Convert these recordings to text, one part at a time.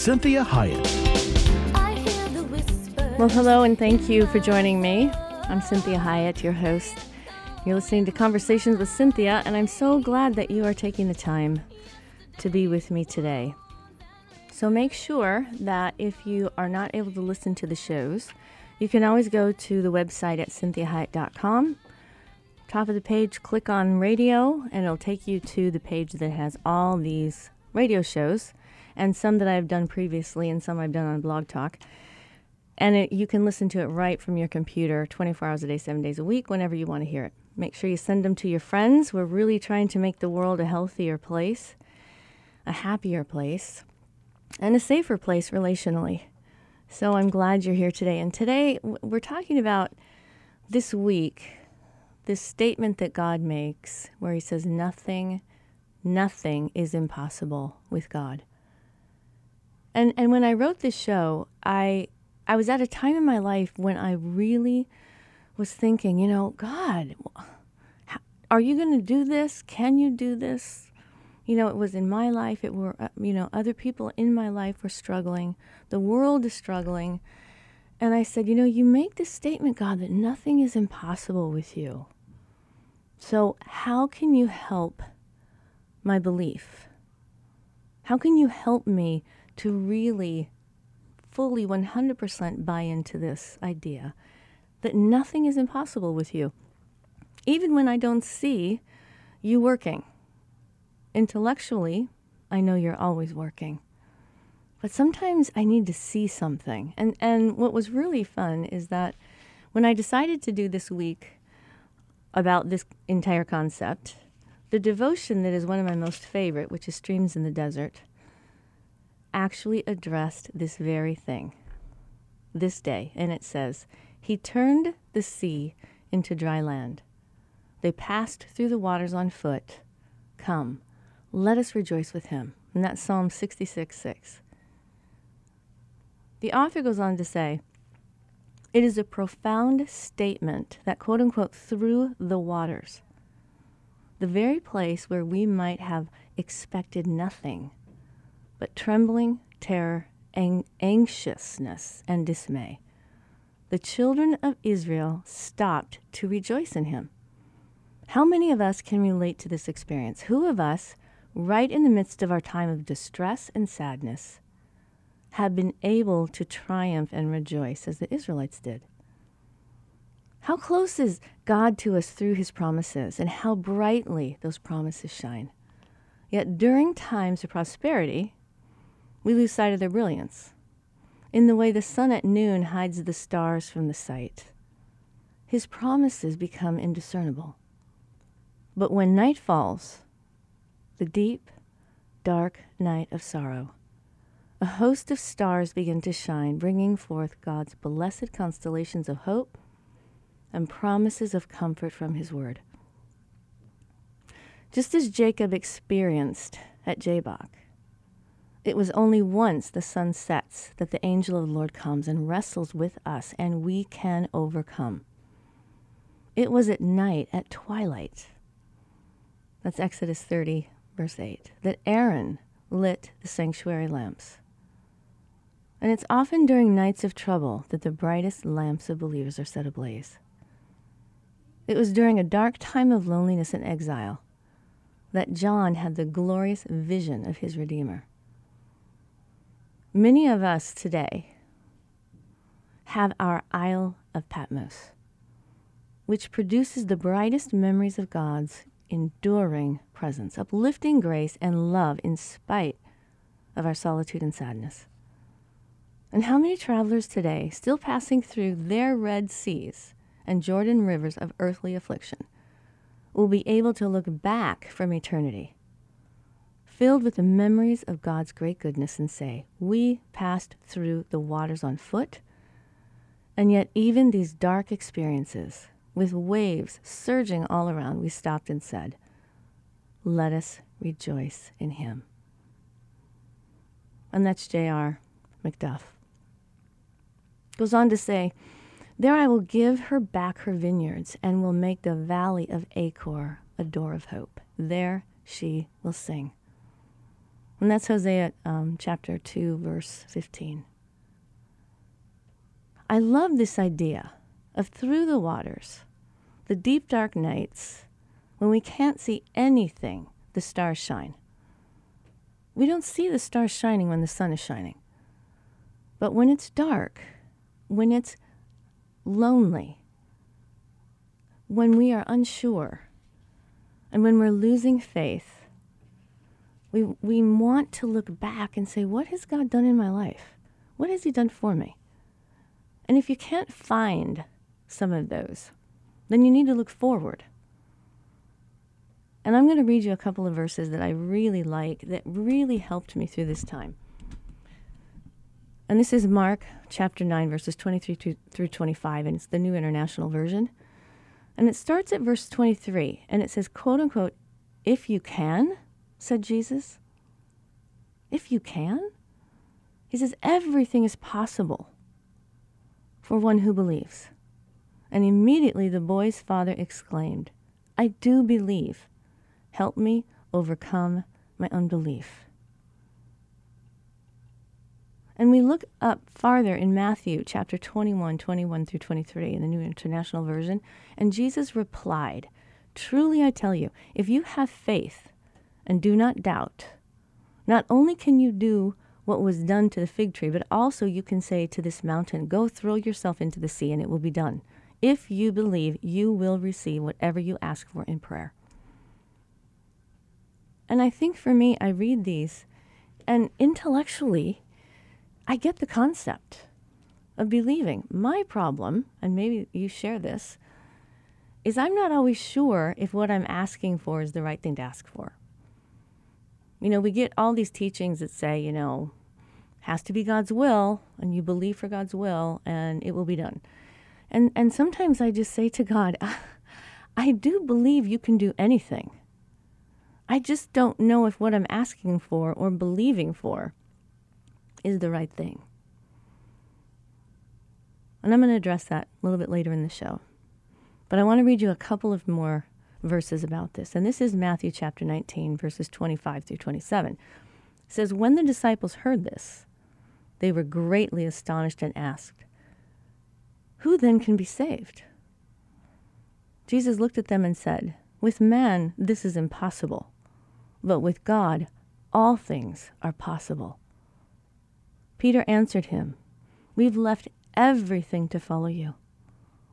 Cinthia Hiett. Well, hello, and thank you for joining me. I'm Cinthia Hiett, your host. You're listening to Conversations with Cinthia, and I'm so glad that you are taking the time to be with me today. So make sure that if you are not able to listen to the shows, you can always go to the website at cinthiahiett.com. Top of the page, click on radio, and it'll take you to the page that has all these radio shows, and some that I've done previously, and some I've done on Blog Talk. And it, you can listen to it right from your computer 24 hours a day, seven days a week, whenever you want to hear it. Make sure you send them to your friends. We're really trying to make the world a healthier place, a happier place, and a safer place relationally. So I'm glad you're here today. And today we're talking about this week, this statement that God makes where he says, Nothing, nothing is impossible with God. And, and when I wrote this show, I, I was at a time in my life when I really was thinking, you know, God, are you going to do this? Can you do this? You know, it was in my life, it were, uh, you know, other people in my life were struggling. The world is struggling. And I said, you know, you make this statement, God, that nothing is impossible with you. So, how can you help my belief? How can you help me to really fully 100% buy into this idea that nothing is impossible with you? Even when I don't see you working. Intellectually, I know you're always working. But sometimes I need to see something. And, and what was really fun is that when I decided to do this week about this entire concept, the devotion that is one of my most favorite, which is Streams in the Desert, actually addressed this very thing this day. And it says, He turned the sea into dry land. They passed through the waters on foot. Come, let us rejoice with him. And that's Psalm 66 6. The author goes on to say, it is a profound statement that, quote unquote, through the waters, the very place where we might have expected nothing but trembling, terror, ang- anxiousness, and dismay, the children of Israel stopped to rejoice in him. How many of us can relate to this experience? Who of us, right in the midst of our time of distress and sadness, have been able to triumph and rejoice as the Israelites did? How close is God to us through his promises, and how brightly those promises shine? Yet during times of prosperity, we lose sight of their brilliance, in the way the sun at noon hides the stars from the sight. His promises become indiscernible. But when night falls, the deep, dark night of sorrow, a host of stars begin to shine, bringing forth God's blessed constellations of hope and promises of comfort from His Word. Just as Jacob experienced at Jabbok, it was only once the sun sets that the angel of the Lord comes and wrestles with us, and we can overcome. It was at night, at twilight, that's Exodus 30, verse 8, that Aaron lit the sanctuary lamps. And it's often during nights of trouble that the brightest lamps of believers are set ablaze. It was during a dark time of loneliness and exile that John had the glorious vision of his Redeemer. Many of us today have our Isle of Patmos, which produces the brightest memories of God's enduring presence, uplifting grace and love in spite of our solitude and sadness. And how many travelers today, still passing through their Red Seas and Jordan rivers of earthly affliction, will be able to look back from eternity, filled with the memories of God's great goodness and say, We passed through the waters on foot, and yet even these dark experiences, with waves surging all around, we stopped and said, Let us rejoice in him. And that's J.R. Macduff. Goes on to say, There I will give her back her vineyards and will make the valley of Achor a door of hope. There she will sing. And that's Hosea um, chapter 2, verse 15. I love this idea of through the waters, the deep dark nights, when we can't see anything, the stars shine. We don't see the stars shining when the sun is shining. But when it's dark, when it's lonely, when we are unsure, and when we're losing faith, we, we want to look back and say, What has God done in my life? What has He done for me? And if you can't find some of those, then you need to look forward. And I'm going to read you a couple of verses that I really like that really helped me through this time. And this is Mark chapter 9, verses 23 through 25, and it's the New International Version. And it starts at verse 23, and it says, quote unquote, if you can, said Jesus. If you can? He says, everything is possible for one who believes. And immediately the boy's father exclaimed, I do believe. Help me overcome my unbelief. And we look up farther in Matthew chapter 21, 21 through 23 in the New International Version, and Jesus replied, Truly I tell you, if you have faith and do not doubt, not only can you do what was done to the fig tree, but also you can say to this mountain, Go throw yourself into the sea, and it will be done. If you believe, you will receive whatever you ask for in prayer. And I think for me, I read these, and intellectually, I get the concept of believing. My problem, and maybe you share this, is I'm not always sure if what I'm asking for is the right thing to ask for. You know, we get all these teachings that say, you know, has to be God's will, and you believe for God's will, and it will be done. And and sometimes I just say to God, I do believe you can do anything. I just don't know if what I'm asking for or believing for is the right thing. And I'm going to address that a little bit later in the show. But I want to read you a couple of more verses about this. And this is Matthew chapter 19, verses 25 through 27. It says, When the disciples heard this, they were greatly astonished and asked, Who then can be saved? Jesus looked at them and said, With man this is impossible, but with God all things are possible. Peter answered him, We've left everything to follow you.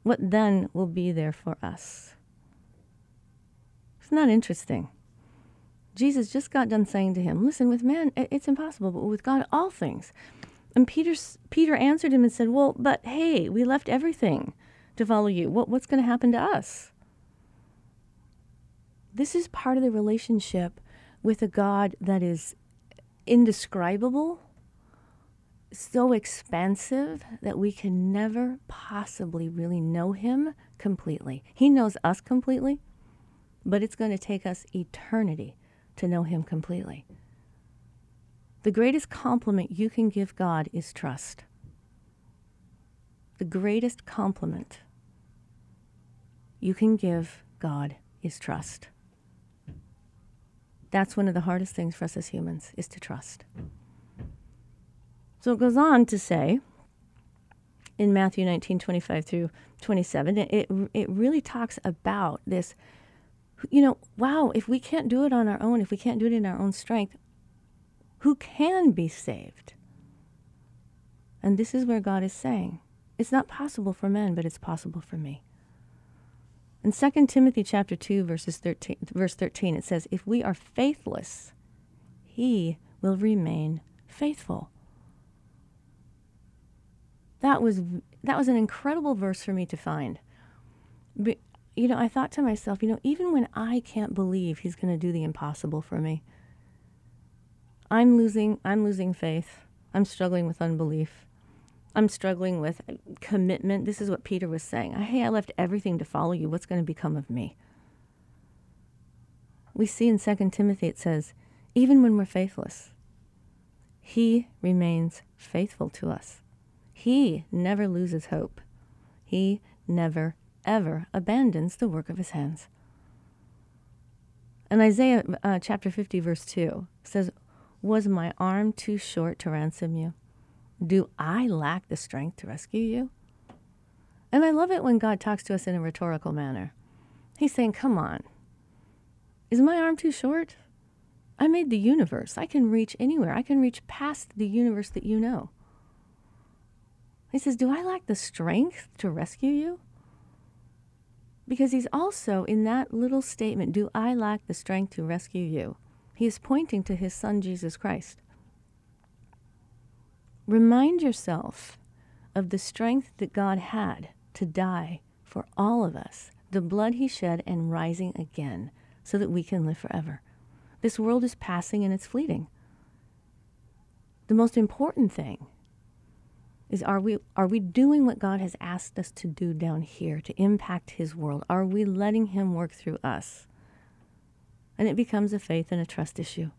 What then will be there for us? Isn't that interesting? Jesus just got done saying to him, Listen, with man, it's impossible, but with God, all things. And Peter, Peter answered him and said, Well, but hey, we left everything to follow you. What, what's going to happen to us? This is part of the relationship with a God that is indescribable so expansive that we can never possibly really know him completely. He knows us completely, but it's going to take us eternity to know him completely. The greatest compliment you can give God is trust. The greatest compliment you can give God is trust. That's one of the hardest things for us as humans is to trust. So it goes on to say in Matthew 19, 25 through 27, it, it really talks about this, you know, wow, if we can't do it on our own, if we can't do it in our own strength, who can be saved? And this is where God is saying, it's not possible for men, but it's possible for me. In 2 Timothy chapter 2 verses 13 verse 13 it says if we are faithless he will remain faithful that was that was an incredible verse for me to find. You know, I thought to myself, you know, even when I can't believe he's going to do the impossible for me, I'm losing I'm losing faith. I'm struggling with unbelief. I'm struggling with uh, commitment. This is what Peter was saying. Hey, I left everything to follow you. What's going to become of me? We see in 2 Timothy it says, even when we're faithless, he remains faithful to us. He never loses hope. He never, ever abandons the work of his hands. And Isaiah uh, chapter 50, verse 2 says, Was my arm too short to ransom you? Do I lack the strength to rescue you? And I love it when God talks to us in a rhetorical manner. He's saying, Come on. Is my arm too short? I made the universe. I can reach anywhere. I can reach past the universe that you know. He says, Do I lack the strength to rescue you? Because he's also in that little statement, Do I lack the strength to rescue you? He is pointing to his son, Jesus Christ. Remind yourself of the strength that God had to die for all of us, the blood he shed and rising again, so that we can live forever. This world is passing and it's fleeting. The most important thing is are we are we doing what God has asked us to do down here to impact his world? Are we letting him work through us? And it becomes a faith and a trust issue.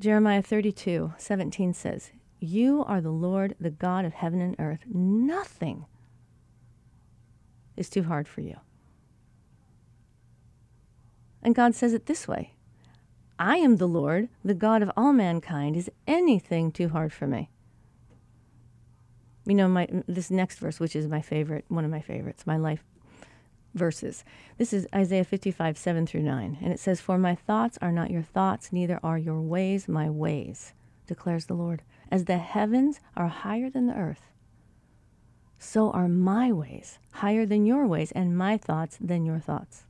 Jeremiah 32, 17 says, You are the Lord, the God of heaven and earth. Nothing is too hard for you. And God says it this way I am the Lord, the God of all mankind. Is anything too hard for me? You know, my this next verse, which is my favorite, one of my favorites, my life verses. This is Isaiah 55, 7 through 9. And it says, For my thoughts are not your thoughts, neither are your ways my ways, declares the Lord. As the heavens are higher than the earth, so are my ways higher than your ways, and my thoughts than your thoughts.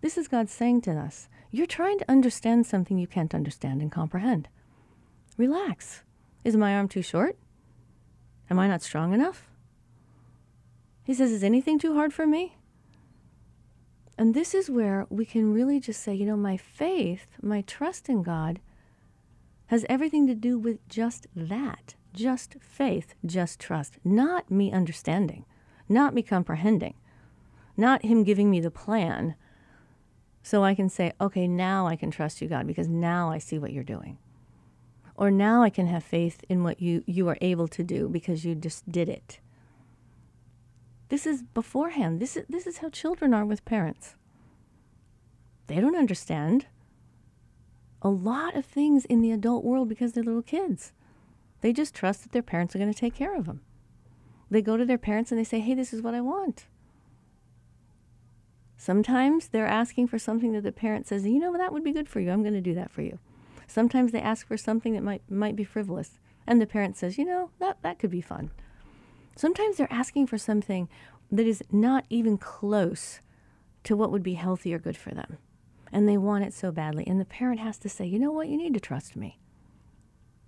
This is God saying to us, You're trying to understand something you can't understand and comprehend. Relax. Is my arm too short? Am I not strong enough? He says, Is anything too hard for me? And this is where we can really just say, you know, my faith, my trust in God has everything to do with just that just faith, just trust, not me understanding, not me comprehending, not Him giving me the plan so I can say, okay, now I can trust you, God, because now I see what you're doing. Or now I can have faith in what you, you are able to do because you just did it. This is beforehand. This is, this is how children are with parents. They don't understand a lot of things in the adult world because they're little kids. They just trust that their parents are going to take care of them. They go to their parents and they say, hey, this is what I want. Sometimes they're asking for something that the parent says, you know, that would be good for you. I'm going to do that for you. Sometimes they ask for something that might might be frivolous, and the parent says, "You know, that that could be fun." Sometimes they're asking for something that is not even close to what would be healthy or good for them, and they want it so badly, and the parent has to say, "You know what? You need to trust me.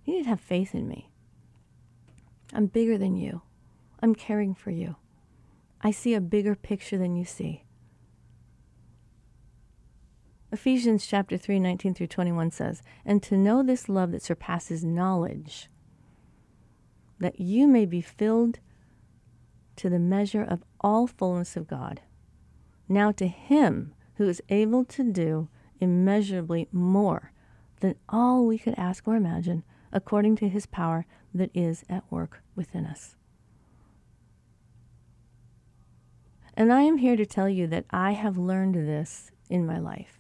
You need to have faith in me. I'm bigger than you. I'm caring for you. I see a bigger picture than you see." Ephesians chapter 3, 19 through 21 says, And to know this love that surpasses knowledge, that you may be filled to the measure of all fullness of God. Now to him who is able to do immeasurably more than all we could ask or imagine, according to his power that is at work within us. And I am here to tell you that I have learned this in my life.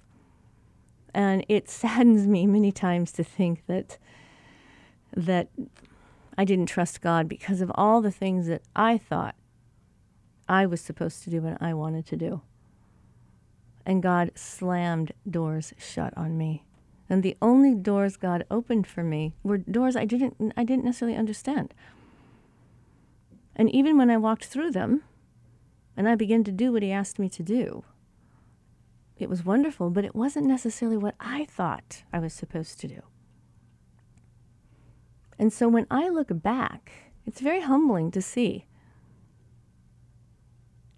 And it saddens me many times to think that that I didn't trust God because of all the things that I thought I was supposed to do and I wanted to do. And God slammed doors shut on me. And the only doors God opened for me were doors I didn't I didn't necessarily understand. And even when I walked through them and I began to do what he asked me to do, it was wonderful, but it wasn't necessarily what I thought I was supposed to do. And so when I look back, it's very humbling to see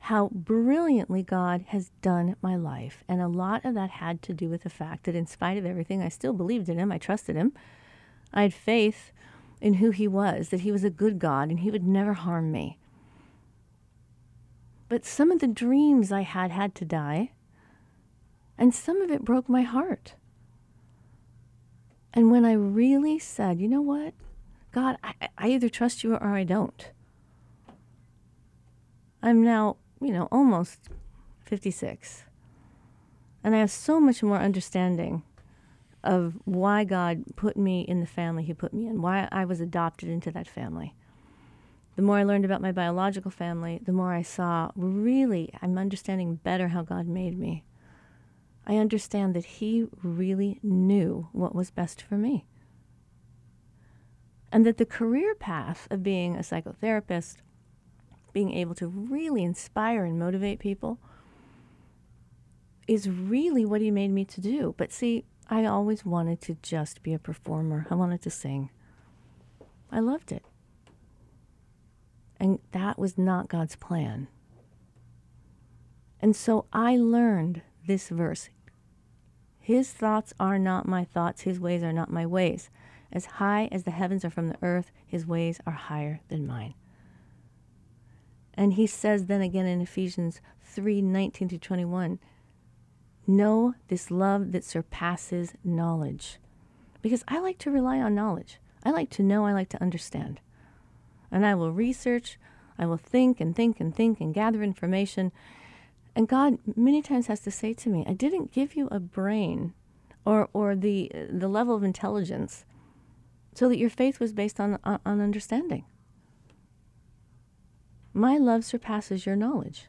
how brilliantly God has done my life. And a lot of that had to do with the fact that, in spite of everything, I still believed in Him. I trusted Him. I had faith in who He was, that He was a good God and He would never harm me. But some of the dreams I had had to die, and some of it broke my heart. And when I really said, you know what? God, I, I either trust you or I don't. I'm now you know, almost 56. And I have so much more understanding of why God put me in the family He put me in, why I was adopted into that family. The more I learned about my biological family, the more I saw really, I'm understanding better how God made me. I understand that He really knew what was best for me. And that the career path of being a psychotherapist being able to really inspire and motivate people is really what he made me to do. But see, I always wanted to just be a performer. I wanted to sing. I loved it. And that was not God's plan. And so I learned this verse His thoughts are not my thoughts, His ways are not my ways. As high as the heavens are from the earth, His ways are higher than mine. And he says then again in Ephesians 3 19 to 21, know this love that surpasses knowledge. Because I like to rely on knowledge. I like to know, I like to understand. And I will research, I will think and think and think and gather information. And God many times has to say to me, I didn't give you a brain or, or the, the level of intelligence so that your faith was based on, on, on understanding. My love surpasses your knowledge.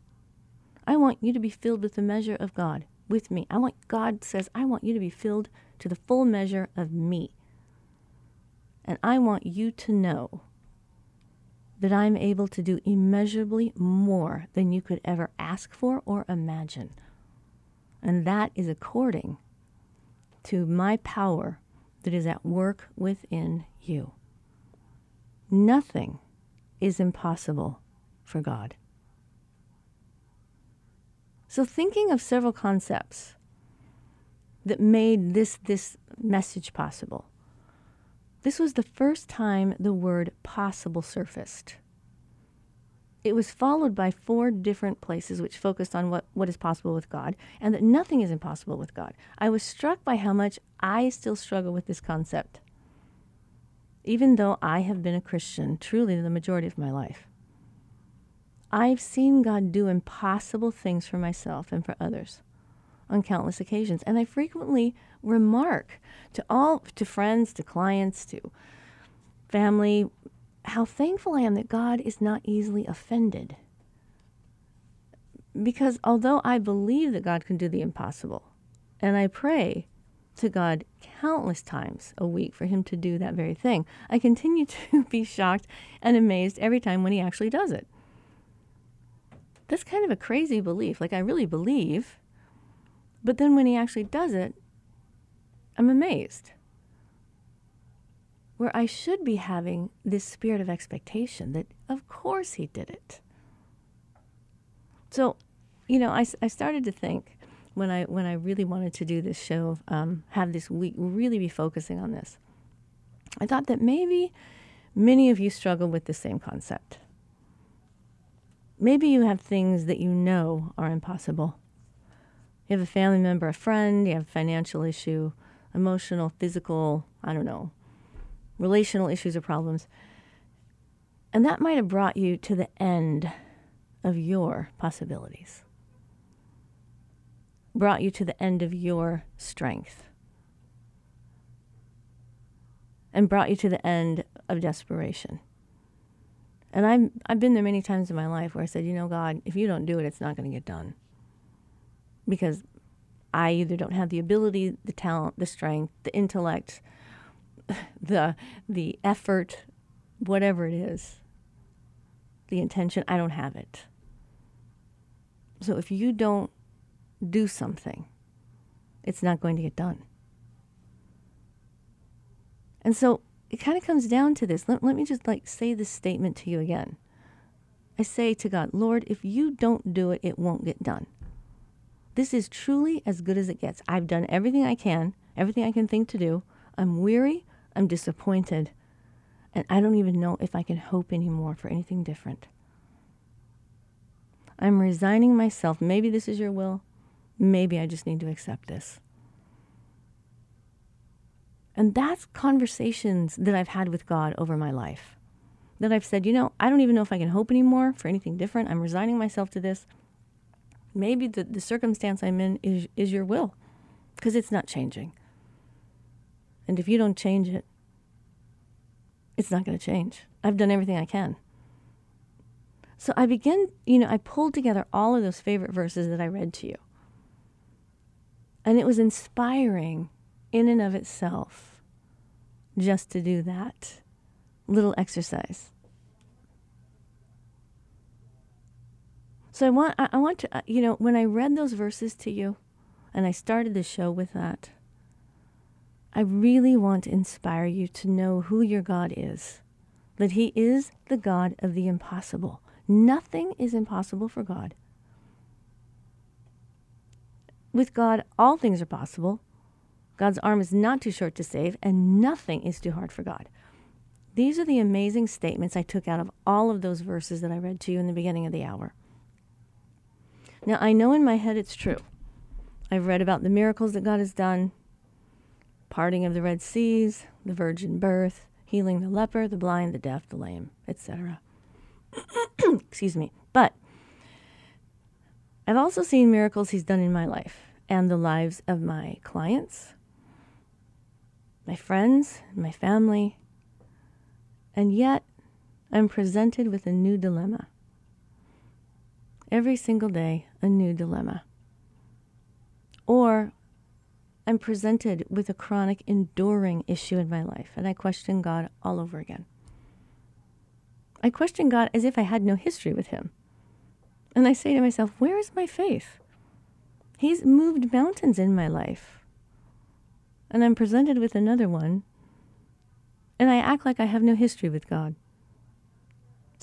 I want you to be filled with the measure of God with me. I want God says, I want you to be filled to the full measure of me. And I want you to know that I'm able to do immeasurably more than you could ever ask for or imagine. And that is according to my power that is at work within you. Nothing is impossible for God. So, thinking of several concepts that made this, this message possible, this was the first time the word possible surfaced. It was followed by four different places which focused on what, what is possible with God and that nothing is impossible with God. I was struck by how much I still struggle with this concept, even though I have been a Christian truly the majority of my life. I've seen God do impossible things for myself and for others on countless occasions. And I frequently remark to all, to friends, to clients, to family, how thankful I am that God is not easily offended. Because although I believe that God can do the impossible, and I pray to God countless times a week for Him to do that very thing, I continue to be shocked and amazed every time when He actually does it that's kind of a crazy belief. Like, I really believe, but then when he actually does it, I'm amazed. Where I should be having this spirit of expectation that, of course, he did it. So, you know, I, I started to think when I when I really wanted to do this show, um, have this week really be focusing on this. I thought that maybe many of you struggle with the same concept. Maybe you have things that you know are impossible. You have a family member, a friend, you have a financial issue, emotional, physical, I don't know, relational issues or problems. And that might have brought you to the end of your possibilities, brought you to the end of your strength, and brought you to the end of desperation. And I've, I've been there many times in my life where I said, you know, God, if you don't do it, it's not going to get done. Because I either don't have the ability, the talent, the strength, the intellect, the, the effort, whatever it is, the intention, I don't have it. So if you don't do something, it's not going to get done. And so it kind of comes down to this. Let, let me just like say this statement to you again. I say to God, Lord, if you don't do it, it won't get done. This is truly as good as it gets. I've done everything I can, everything I can think to do. I'm weary, I'm disappointed, and I don't even know if I can hope anymore for anything different. I'm resigning myself. Maybe this is your will. Maybe I just need to accept this. And that's conversations that I've had with God over my life. That I've said, you know, I don't even know if I can hope anymore for anything different. I'm resigning myself to this. Maybe the, the circumstance I'm in is, is your will because it's not changing. And if you don't change it, it's not going to change. I've done everything I can. So I begin, you know, I pulled together all of those favorite verses that I read to you. And it was inspiring in and of itself just to do that little exercise. So I want I want to uh, you know when I read those verses to you and I started the show with that I really want to inspire you to know who your God is. That he is the God of the impossible. Nothing is impossible for God. With God, all things are possible. God's arm is not too short to save, and nothing is too hard for God. These are the amazing statements I took out of all of those verses that I read to you in the beginning of the hour. Now, I know in my head it's true. I've read about the miracles that God has done parting of the Red Seas, the virgin birth, healing the leper, the blind, the deaf, the lame, etc. Excuse me. But I've also seen miracles he's done in my life and the lives of my clients, my friends, my family. And yet, I'm presented with a new dilemma. Every single day, a new dilemma. Or I'm presented with a chronic, enduring issue in my life, and I question God all over again. I question God as if I had no history with Him. And I say to myself, Where is my faith? He's moved mountains in my life. And I'm presented with another one, and I act like I have no history with God.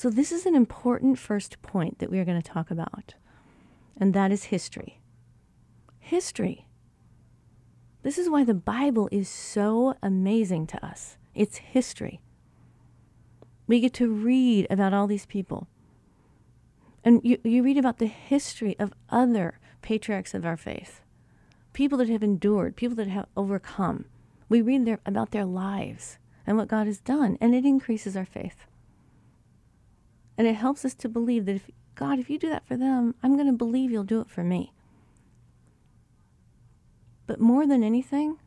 So, this is an important first point that we are going to talk about, and that is history. History. This is why the Bible is so amazing to us. It's history. We get to read about all these people. And you, you read about the history of other patriarchs of our faith, people that have endured, people that have overcome. We read their, about their lives and what God has done, and it increases our faith. And it helps us to believe that if God, if you do that for them, I'm going to believe you'll do it for me. But more than anything,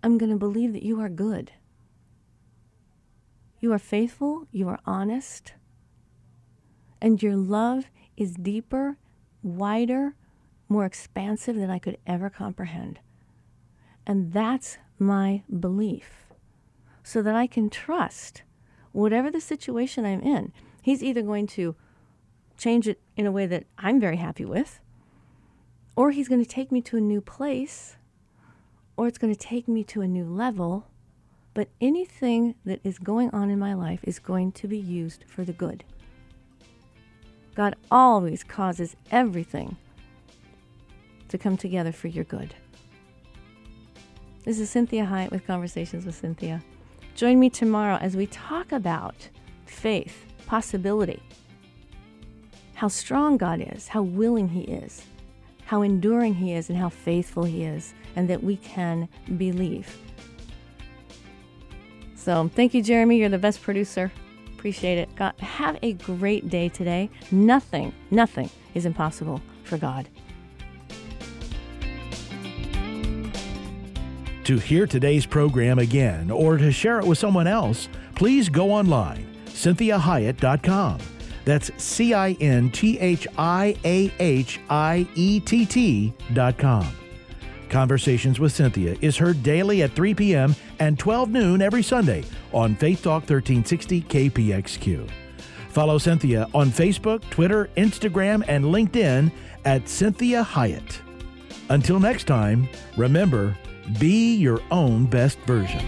I'm going to believe that you are good. You are faithful, you are honest, and your love is deeper, wider, more expansive than I could ever comprehend. And that's my belief, so that I can trust whatever the situation I'm in. He's either going to change it in a way that I'm very happy with, or he's going to take me to a new place or it's going to take me to a new level. But anything that is going on in my life is going to be used for the good. God always causes everything to come together for your good. This is Cinthia Hiett with Conversations with Cinthia. Join me tomorrow as we talk about faith, possibility, how strong God is, how willing He is, how enduring He is, and how faithful He is and that we can believe. So, thank you, Jeremy. You're the best producer. Appreciate it. God, have a great day today. Nothing, nothing is impossible for God. To hear today's program again or to share it with someone else, please go online, cinthiahiett.com. That's C I N T H I A H I E T T.com. Conversations with Cinthia is heard daily at 3 p.m. and 12 noon every Sunday on Faith Talk 1360 KPXQ. Follow Cinthia on Facebook, Twitter, Instagram, and LinkedIn at Cinthia Hiett. Until next time, remember, be your own best version.